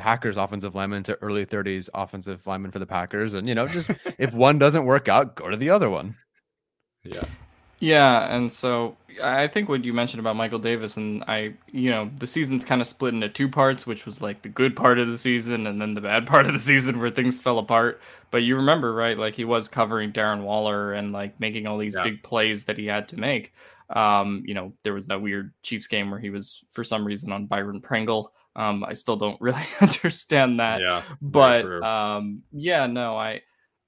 Packers offensive lineman to early 30s offensive lineman for the Packers. And, you know, just if one doesn't work out, go to the other one. Yeah. Yeah. And so I think what you mentioned about Michael Davis, and I, you know, the season's kind of split into two parts, which was like the good part of the season and then the bad part of the season where things fell apart. But you remember, right? Like he was covering Darren Waller and like making all these yeah. big plays that he had to make. Um, you know, there was that weird Chiefs game where he was for some reason on Byron Pringle. Um, I still don't really understand that. Yeah. But um, yeah, no, I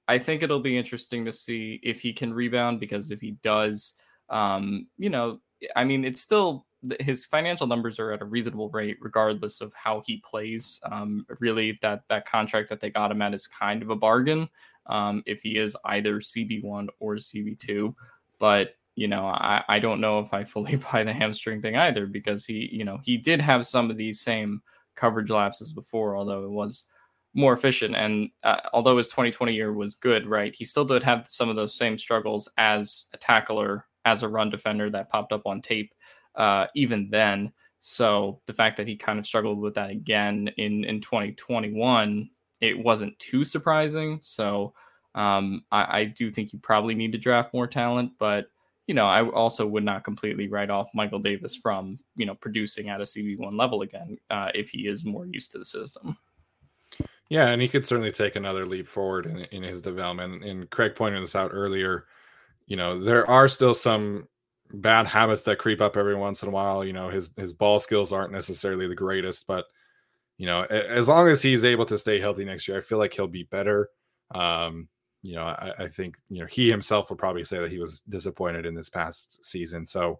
I think it'll be interesting to see if he can rebound because if he does, um, you know, I mean, it's still his financial numbers are at a reasonable rate regardless of how he plays. Um, really, that that contract that they got him at is kind of a bargain um, if he is either CB one or CB two. But you know, I, I don't know if I fully buy the hamstring thing either because he, you know, he did have some of these same coverage lapses before, although it was more efficient. And uh, although his 2020 year was good, right, he still did have some of those same struggles as a tackler, as a run defender that popped up on tape, uh, even then. So the fact that he kind of struggled with that again in in 2021, it wasn't too surprising. So um, I, I do think you probably need to draft more talent, but you know, I also would not completely write off Michael Davis from, you know, producing at a CB1 level again uh, if he is more used to the system. Yeah, and he could certainly take another leap forward in, in his development. And Craig pointed this out earlier. You know, there are still some bad habits that creep up every once in a while. You know, his his ball skills aren't necessarily the greatest, but you know, as long as he's able to stay healthy next year, I feel like he'll be better. Um, you know, I, I, think you know he himself will probably say that he was disappointed in this past season. So,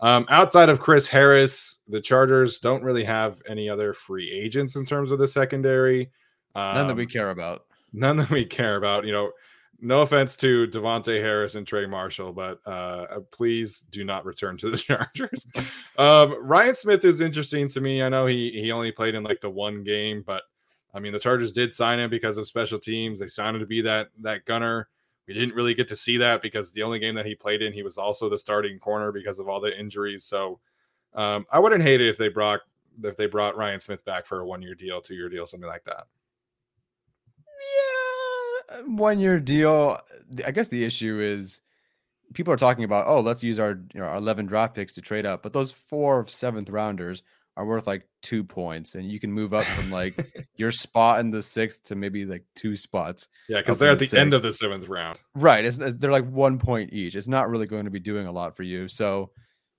um, outside of Chris Harris, the Chargers don't really have any other free agents in terms of the secondary. Um, none that we um, care about. None that we care about. You know, no offense to Devonte Harris and Trey Marshall, but uh, uh please do not return to the Chargers. um, Ryan Smith is interesting to me. I know he he only played in like the one game, but I mean, the Chargers did sign him because of special teams. They signed him to be that that gunner. We didn't really get to see that because the only game that he played in, he was also the starting corner because of all the injuries. So um, I wouldn't hate it if they brought if they brought Ryan Smith back for a one year deal, two year deal, something like that. Yeah, one year deal. I guess the issue is people are talking about, oh, let's use our you know our eleven draft picks to trade up, but those four seventh rounders are worth like two points, and you can move up from like your spot in the sixth to maybe like two spots. Yeah, because they're at the, the end of the seventh round. Right. It's, they're like one point each. It's not really going to be doing a lot for you. So,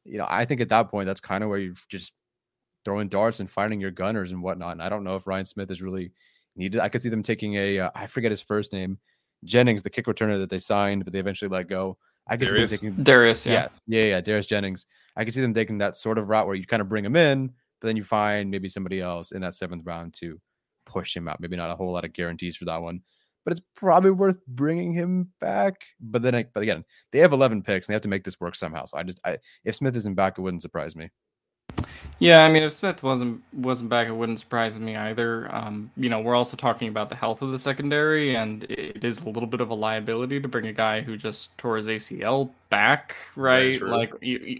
you know, I think at that point, that's kind of where you're just throwing darts and finding your gunners and whatnot. And I don't know if Ryan Smith is really needed. I could see them taking a uh, I forget his first name, Jennings, the kick returner that they signed, but they eventually let go. I could Darius? see them taking Darius, yeah. yeah, yeah, yeah, Darius Jennings. I could see them taking that sort of route where you kind of bring him in, but then you find maybe somebody else in that seventh round to push him out. Maybe not a whole lot of guarantees for that one, but it's probably worth bringing him back. But then, I, but again, they have 11 picks and they have to make this work somehow. So I just, I, if Smith isn't back, it wouldn't surprise me. Yeah, I mean, if Smith wasn't wasn't back, it wouldn't surprise me either. Um, you know, we're also talking about the health of the secondary, and it is a little bit of a liability to bring a guy who just tore his ACL back, right? Like,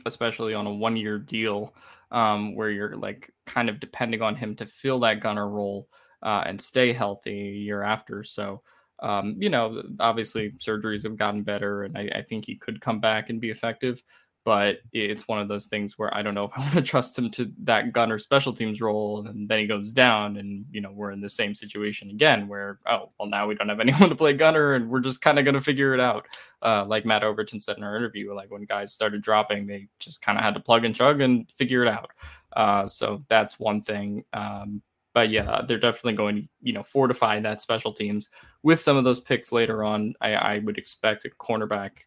especially on a one year deal um, where you're like kind of depending on him to fill that gunner role uh, and stay healthy year after. So, um, you know, obviously surgeries have gotten better, and I, I, think he could come back and be effective but it's one of those things where I don't know if I want to trust him to that gunner special teams role, and then he goes down, and you know we're in the same situation again, where oh well now we don't have anyone to play gunner, and we're just kind of going to figure it out. Uh, like Matt Overton said in our interview, like when guys started dropping, they just kind of had to plug and chug and figure it out. Uh, so that's one thing. Um, but yeah, they're definitely going to you know fortify that special teams with some of those picks later on. I, I would expect a cornerback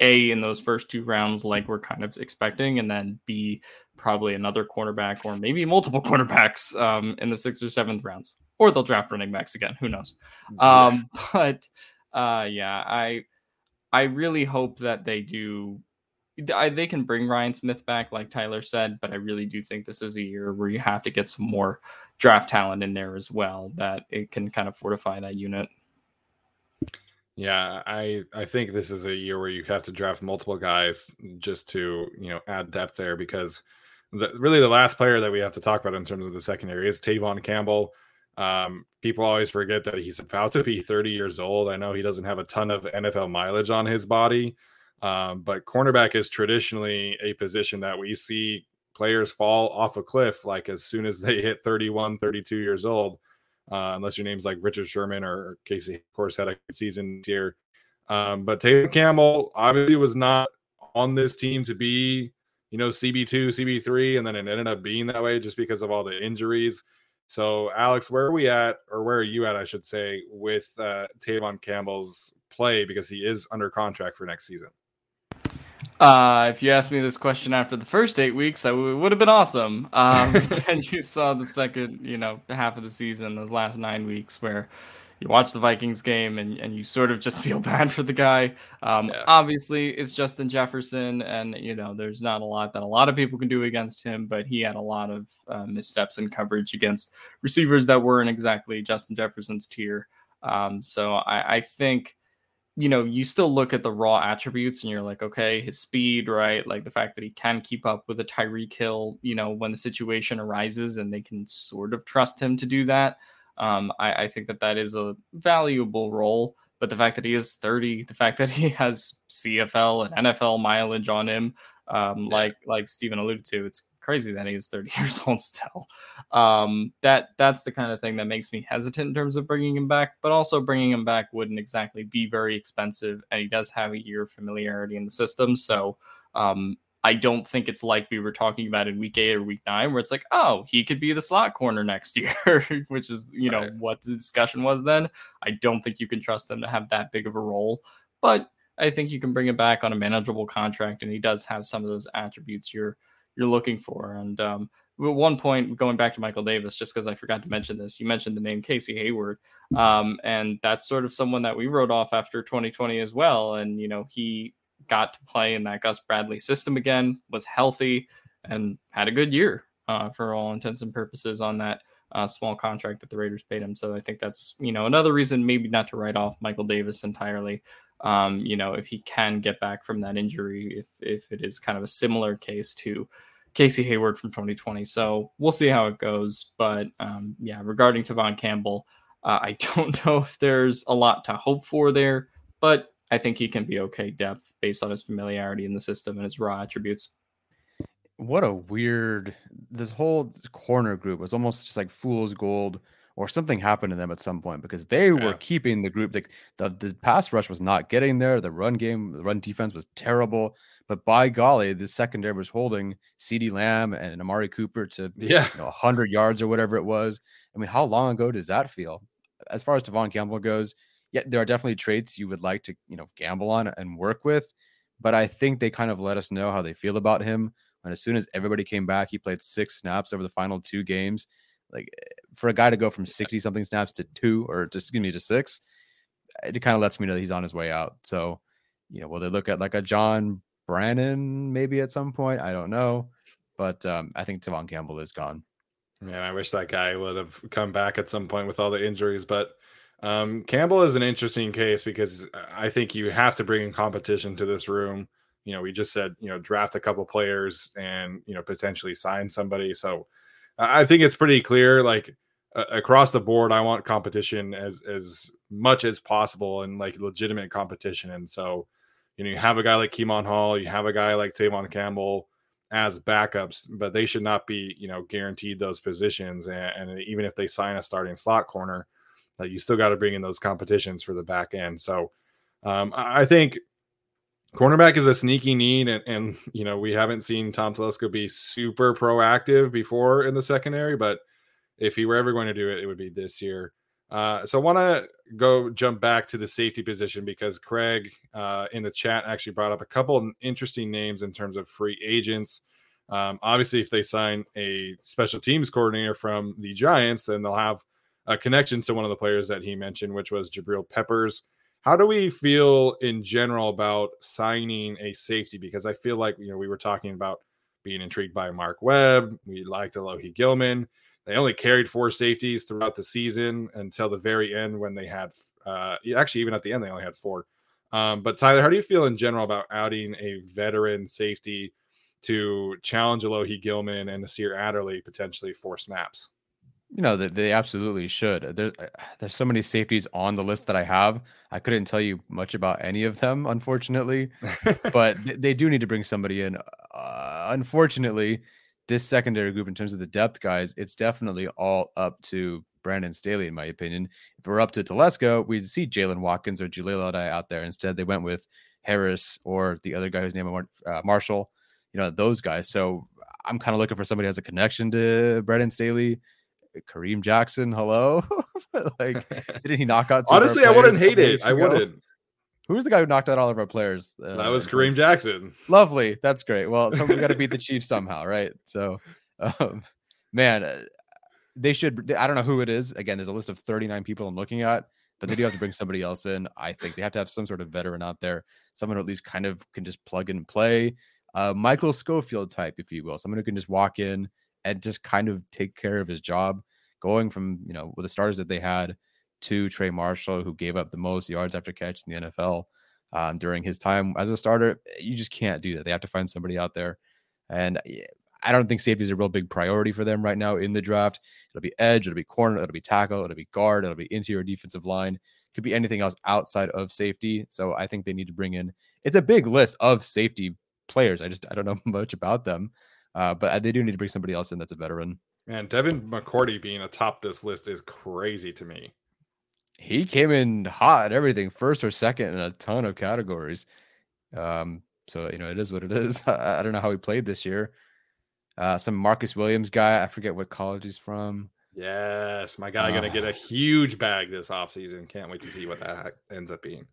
a in those first two rounds, like we're kind of expecting, and then B probably another cornerback or maybe multiple cornerbacks um, in the sixth or seventh rounds, or they'll draft running backs again. Who knows? Yeah. Um, but uh, yeah, I I really hope that they do. I, they can bring Ryan Smith back, like Tyler said, but I really do think this is a year where you have to get some more draft talent in there as well. That it can kind of fortify that unit. Yeah, I I think this is a year where you have to draft multiple guys just to you know add depth there because the, really the last player that we have to talk about in terms of the secondary is Tevaughn Campbell. Um, people always forget that he's about to be 30 years old. I know he doesn't have a ton of NFL mileage on his body, um, but cornerback is traditionally a position that we see players fall off a cliff like as soon as they hit 31, 32 years old uh, unless your name's like Richard Sherman or Casey, of course, had a season here. Um, but Taylor Campbell obviously was not on this team to be, you know, CB2, CB3, and then it ended up being that way just because of all the injuries. So, Alex, where are we at, or where are you at, I should say, with uh, Tevaughn Campbell's play because he is under contract for next season? Uh, if you asked me this question after the first eight weeks, I w- would have been awesome. Um, then you saw the second, you know, half of the season, those last nine weeks, where you watch the Vikings game and, and you sort of just feel bad for the guy. Um, yeah. Obviously, it's Justin Jefferson, and you know, there's not a lot that a lot of people can do against him, but he had a lot of uh, missteps in coverage against receivers that weren't exactly Justin Jefferson's tier. Um, so I, I think you know, you still look at the raw attributes and you're like, okay, his speed, right? Like the fact that he can keep up with a Tyreek Hill, you know, when the situation arises and they can sort of trust him to do that. Um, I, I think that that is a valuable role, But the fact that he is 30, the fact that he has CFL and NFL mileage on him, um, yeah. like like Stephen alluded to, it's crazy that he's 30 years old still. Um, that that's the kind of thing that makes me hesitant in terms of bringing him back. But also bringing him back wouldn't exactly be very expensive, and he does have a year of familiarity in the system. So um, I don't think it's like we were talking about in week eight or week nine, where it's like, oh, he could be the slot corner next year, which is, you know, what the discussion was then. I don't think you can trust them to have that big of a role, but I think you can bring him back on a manageable contract, and he does have some of those attributes you're you're looking for. And um, at one point, going back to Michael Davis, just because I forgot to mention this, you mentioned the name Casey Hayward, um, and that's sort of someone that we wrote off after 2020 as well. And you know, he got to play in that Gus Bradley system again, was healthy, and had a good year uh, for all intents and purposes on that uh, small contract that the Raiders paid him. So I think that's you know another reason maybe not to write off Michael Davis entirely. Um, you know, if he can get back from that injury, if if it is kind of a similar case to Casey Hayward from 2020. So we'll see how it goes. But um, yeah, regarding Tevaughn Campbell, uh, I don't know if there's a lot to hope for there, but I think he can be okay depth based on his familiarity in the system and his raw attributes. What a weird this whole corner group was almost just like fool's gold or something happened to them at some point because they yeah. were keeping the group like the, the pass rush was not getting there the run game the run defense was terrible but by golly the secondary was holding CeeDee Lamb and Amari Cooper to yeah you know, 100 yards or whatever it was I mean how long ago does that feel as far as Tevaughn Campbell goes yeah, there are definitely traits you would like to, you know, gamble on and work with. But I think they kind of let us know how they feel about him. And as soon as everybody came back, he played six snaps over the final two games. Like eh, for a guy to go from 60 something snaps to two or just give me to six, it kind of lets me know that he's on his way out. So, you know, will they look at like a John Brannon maybe at some point? I don't know. But um, I think Tevaughn Campbell is gone. Man, I wish that guy would have come back at some point with all the injuries, but um, Campbell is an interesting case because I think you have to bring in competition to this room. You know, we just said, you know, draft a couple players and, you know, potentially sign somebody. So I think it's pretty clear, like uh, across the board, I want competition as, as much as possible and like legitimate competition. And so, you know, you have a guy like Kemon Hall, you have a guy like Tevaughn Campbell as backups, but they should not be, you know, guaranteed those positions. And, and even if they sign a starting slot corner, that you still got to bring in those competitions for the back end. So um, I think cornerback is a sneaky need, and, and you know we haven't seen Tom Telesco be super proactive before in the secondary, but if he were ever going to do it, it would be this year. Uh, so I want to go jump back to the safety position because Craig uh, in the chat actually brought up a couple interesting names in terms of free agents. Um, obviously, if they sign a special teams coordinator from the Giants, then they'll have a connection to one of the players that he mentioned, which was Jabril Peppers. How do we feel in general about signing a safety? Because I feel like you know we were talking about being intrigued by Mark Webb. We liked Alohi Gilman. They only carried four safeties throughout the season until the very end when they had uh, actually even at the end they only had four. Um, but Tyler, how do you feel in general about outing a veteran safety to challenge Alohi Gilman and Nasir Adderley potentially for snaps? You know that they absolutely should. There's uh, there's so many safeties on the list that I have. I couldn't tell you much about any of them, unfortunately. but they do need to bring somebody in. Uh, unfortunately, this secondary group, in terms of the depth guys, it's definitely all up to Brandon Staley, in my opinion. If we're up to Telesco, we'd see Jaylen Watkins or Jahleel Addae out there. Instead, they went with Harris or the other guy whose name I uh, Marshall. You know those guys. So I'm kind of looking for somebody who has a connection to Brandon Staley Kareem Jackson, hello. like, didn't he knock out? Honestly, I wouldn't hate it. I wouldn't. Who's the guy who knocked out all of our players? Uh, that was Kareem Jackson. Lovely. That's great. Well, so we got to beat the Chiefs somehow, right? So, um, man, uh, they should. I don't know who it is. Again, there's a list of 39 people I'm looking at, but they do have to bring somebody else in. I think they have to have some sort of veteran out there, someone who at least kind of can just plug in and play. Uh, Michael Schofield type, if you will, someone who can just walk in and just kind of take care of his job going from you know with the starters that they had to Trey Marshall, who gave up the most yards after catch in the NFL um, during his time as a starter. You just can't do that. They have to find somebody out there, and I don't think safety is a real big priority for them right now in the draft. It'll be edge, it'll be corner, it'll be tackle, it'll be guard, it'll be interior defensive line. could be anything else outside of safety. So I think they need to bring in. It's a big list of safety players. I just I don't know much about them, uh, but they do need to bring somebody else in that's a veteran. Man, Devin McCourty being atop this list is crazy to me. He came in hot at everything, first or second in a ton of categories. Um, so you know it is what it is. I, I don't know how he played this year. Uh, some Marcus Williams guy, I forget what college he's from. Yes, my guy uh, gonna get a huge bag this offseason. Can't wait to see what that ends up being.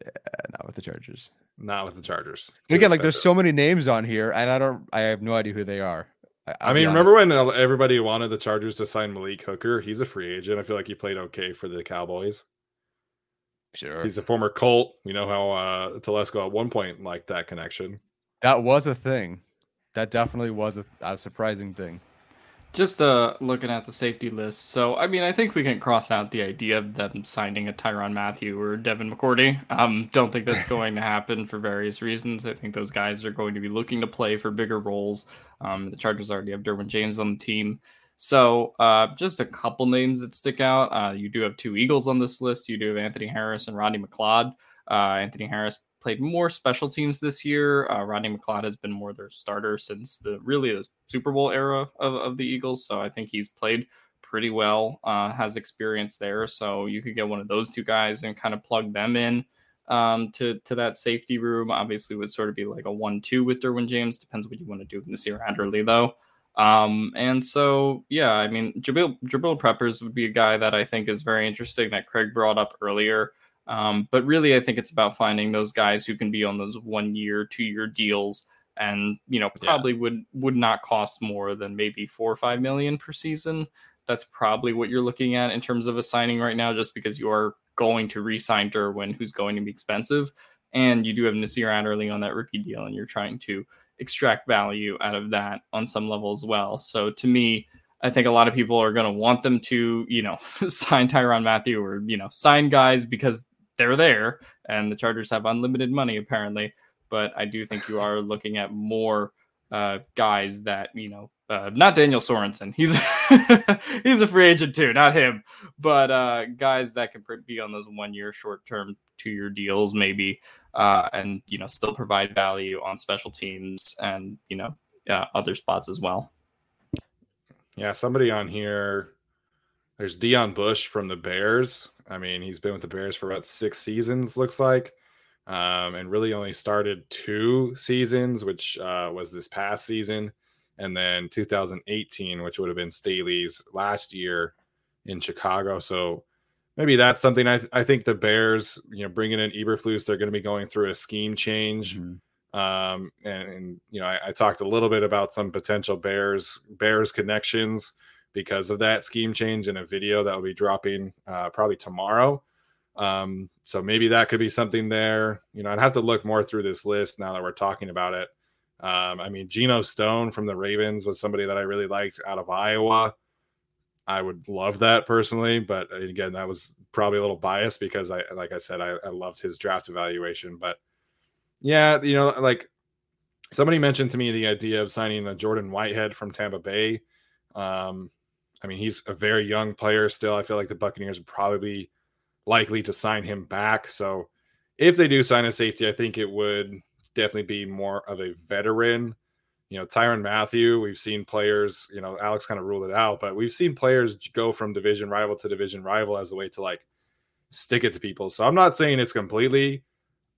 Yeah, not with the Chargers. Not with the Chargers. But again, like there's so many names on here, and I don't, I have no idea who they are. I, I mean, remember when everybody wanted the Chargers to sign Malik Hooker? He's a free agent. I feel like he played okay for the Cowboys. Sure. He's a former Colt. You know how uh Telesco at one point liked that connection. That was a thing. That definitely was a, a surprising thing. Just uh, looking at the safety list. So, I mean, I think we can cross out the idea of them signing a Tyrann Mathieu or Devin McCourty. Um, don't think that's going to happen for various reasons. I think those guys are going to be looking to play for bigger roles. Um, the Chargers already have Derwin James on the team. So, uh, just a couple names that stick out. Uh, you do have two Eagles on this list. You do have Anthony Harris and Rodney McLeod. Uh, Anthony Harris played more special teams this year. Uh, Rodney McLeod has been more their starter since the really the Super Bowl era of, of the Eagles. So I think he's played pretty well, uh, has experience there. So you could get one of those two guys and kind of plug them in um, to to that safety room. Obviously, would sort of be like a one-two with Derwin James. Depends what you want to do with Nasir Adderley, though. Um, and so, yeah, I mean, Jabril, Jabril Peppers would be a guy that I think is very interesting that Craig brought up earlier. Um, but really, I think it's about finding those guys who can be on those one year, two year deals, and you know probably yeah. would would not cost more than maybe four or five million per season. That's probably what you're looking at in terms of a signing right now, just because you are going to re-sign Derwin, who's going to be expensive, and you do have Nasir Adderley on that rookie deal, and you're trying to extract value out of that on some level as well. So to me, I think a lot of people are going to want them to, you know, sign Tyrann Mathieu or, you know, sign guys because they're there, and the Chargers have unlimited money apparently. But I do think you are looking at more uh, guys that you know, uh, not Daniel Sorensen. He's he's a free agent too, not him. But uh, guys that can be on those one year, short term, two year deals maybe, uh, and you know, still provide value on special teams and you know, other spots as well. Yeah, somebody on here. There's Deon Bush from the Bears. I mean, he's been with the Bears for about six seasons, looks like, um, and really only started two seasons, which uh, was this past season, and then 2018, which would have been Staley's last year in Chicago. So maybe that's something I, th- I think the Bears, you know, bringing in Eberflus, they're going to be going through a scheme change. Mm-hmm. Um, and, and, you know, I, I talked a little bit about some potential Bears Bears connections because of that scheme change in a video that will be dropping uh, probably tomorrow. Um, so maybe that could be something there. You know, I'd have to look more through this list now that we're talking about it. Um, I mean, Geno Stone from the Ravens was somebody that I really liked out of Iowa. I would love that personally, but again, that was probably a little biased because I, like I said, I, I loved his draft evaluation. But yeah, you know, like somebody mentioned to me the idea of signing a Jordan Whitehead from Tampa Bay. Um, I mean, he's a very young player still. I feel like the Buccaneers are probably likely to sign him back. So if they do sign a safety, I think it would definitely be more of a veteran. You know, Tyrann Mathieu, we've seen players, you know, Alex kind of ruled it out, but we've seen players go from division rival to division rival as a way to like stick it to people. So I'm not saying it's completely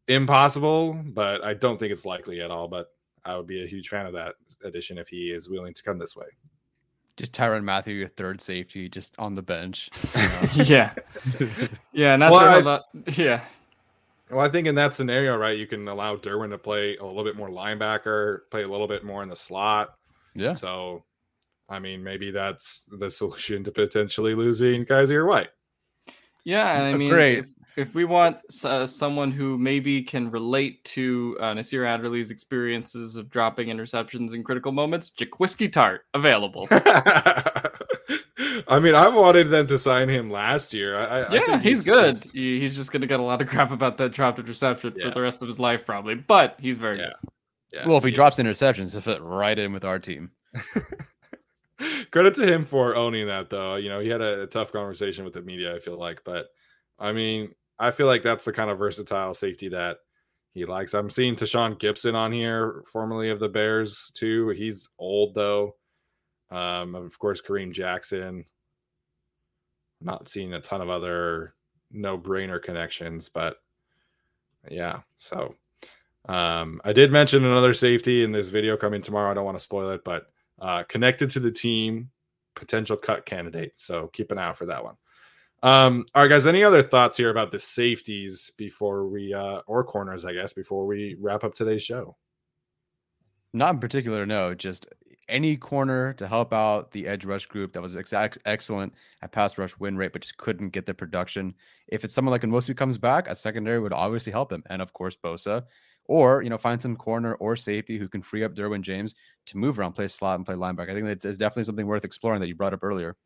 impossible, but I don't think it's likely at all. But I would be a huge fan of that addition if he is willing to come this way just Tyrann Mathieu, your third safety, just on the bench. You know? yeah, yeah, not well, sure I, that. Yeah. Well, I think in that scenario, right, you can allow Derwin to play a little bit more linebacker, play a little bit more in the slot. Yeah. So, I mean, maybe that's the solution to potentially losing Kyzir White. Yeah, and I oh, mean, Great. If, if we want uh, someone who maybe can relate to uh, Nasir Adderley's experiences of dropping interceptions in critical moments, Jaquiski Tartt available. I mean, I wanted them to sign him last year. I, yeah, I he's, he's, good. He's, he's just going to get a lot of crap about that dropped interception yeah. for the rest of his life, probably. But he's very yeah. good. Yeah. Well, if he drops interceptions, he'll fit right in with our team. Credit to him for owning that, though. You know, he had a, a tough conversation with the media. I feel like, but I mean, I feel like that's the kind of versatile safety that he likes. I'm seeing Tashaun Gipson on here, formerly of the Bears, too. He's old though. Um, of course, Kareem Jackson. Not seeing a ton of other no-brainer connections, but yeah. So um, I did mention another safety in this video coming tomorrow. I don't want to spoil it, but uh, connected to the team, potential cut candidate. So keep an eye out for that one. Um, all right, guys. Any other thoughts here about the safeties before we uh or corners, I guess, before we wrap up today's show? Not in particular, no. Just any corner to help out the edge rush group that was ex- excellent at pass rush win rate, but just couldn't get the production. If it's someone like Nwosu comes back, a secondary would obviously help him, and of course Bosa, or you know find some corner or safety who can free up Derwin James to move around, play slot, and play linebacker. I think that's definitely something worth exploring that you brought up earlier.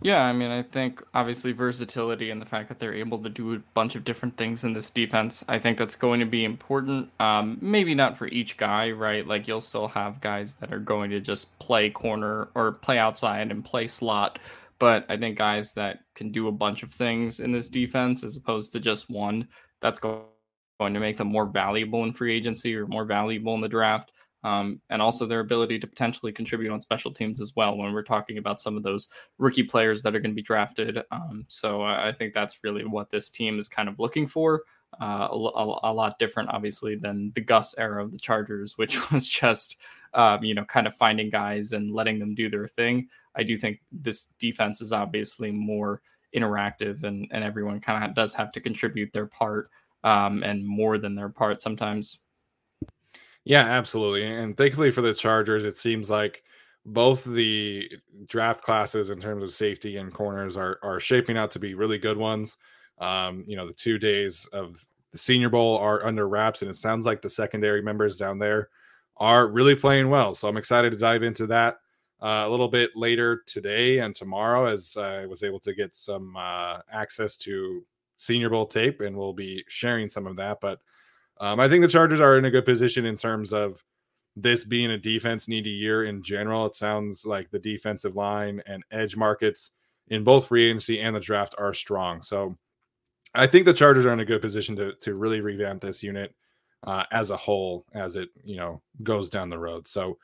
Yeah, I mean, I think obviously versatility and the fact that they're able to do a bunch of different things in this defense, I think that's going to be important. Um, maybe not for each guy, right? Like you'll still have guys that are going to just play corner or play outside and play slot, but I think guys that can do a bunch of things in this defense as opposed to just one, that's going to make them more valuable in free agency or more valuable in the draft um, and also their ability to potentially contribute on special teams as well when we're talking about some of those rookie players that are going to be drafted. Um, so I think that's really what this team is kind of looking for. Uh, a, a, lot different, obviously, than the Gus era of the Chargers, which was just, um, you know, kind of finding guys and letting them do their thing. I do think this defense is obviously more interactive, and and everyone kind of does have to contribute their part um, and more than their part sometimes. Yeah, absolutely. And thankfully for the Chargers, it seems like both the draft classes in terms of safety and corners are are shaping out to be really good ones. Um, you know, the two days of the Senior Bowl are under wraps, and it sounds like the secondary members down there are really playing well. So I'm excited to dive into that uh, a little bit later today and tomorrow, as I was able to get some uh, access to Senior Bowl tape, and we'll be sharing some of that. But um, I think the Chargers are in a good position in terms of this being a defense needy year in general. It sounds like the defensive line and edge markets in both free agency and the draft are strong. So I think the Chargers are in a good position to to really revamp this unit uh, as a whole as it you know goes down the road. So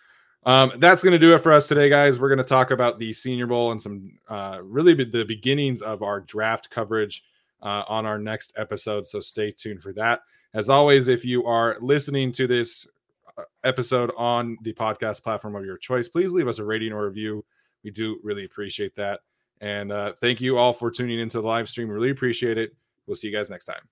um, that's going to do it for us today, guys. We're going to talk about the Senior Bowl and some uh, really the beginnings of our draft coverage uh, on our next episode. So stay tuned for that. As always, if you are listening to this uh, episode on the podcast platform of your choice, please leave us a rating or review. We do really appreciate that. And uh, thank you all for tuning into the live stream. Really appreciate it. We'll see you guys next time.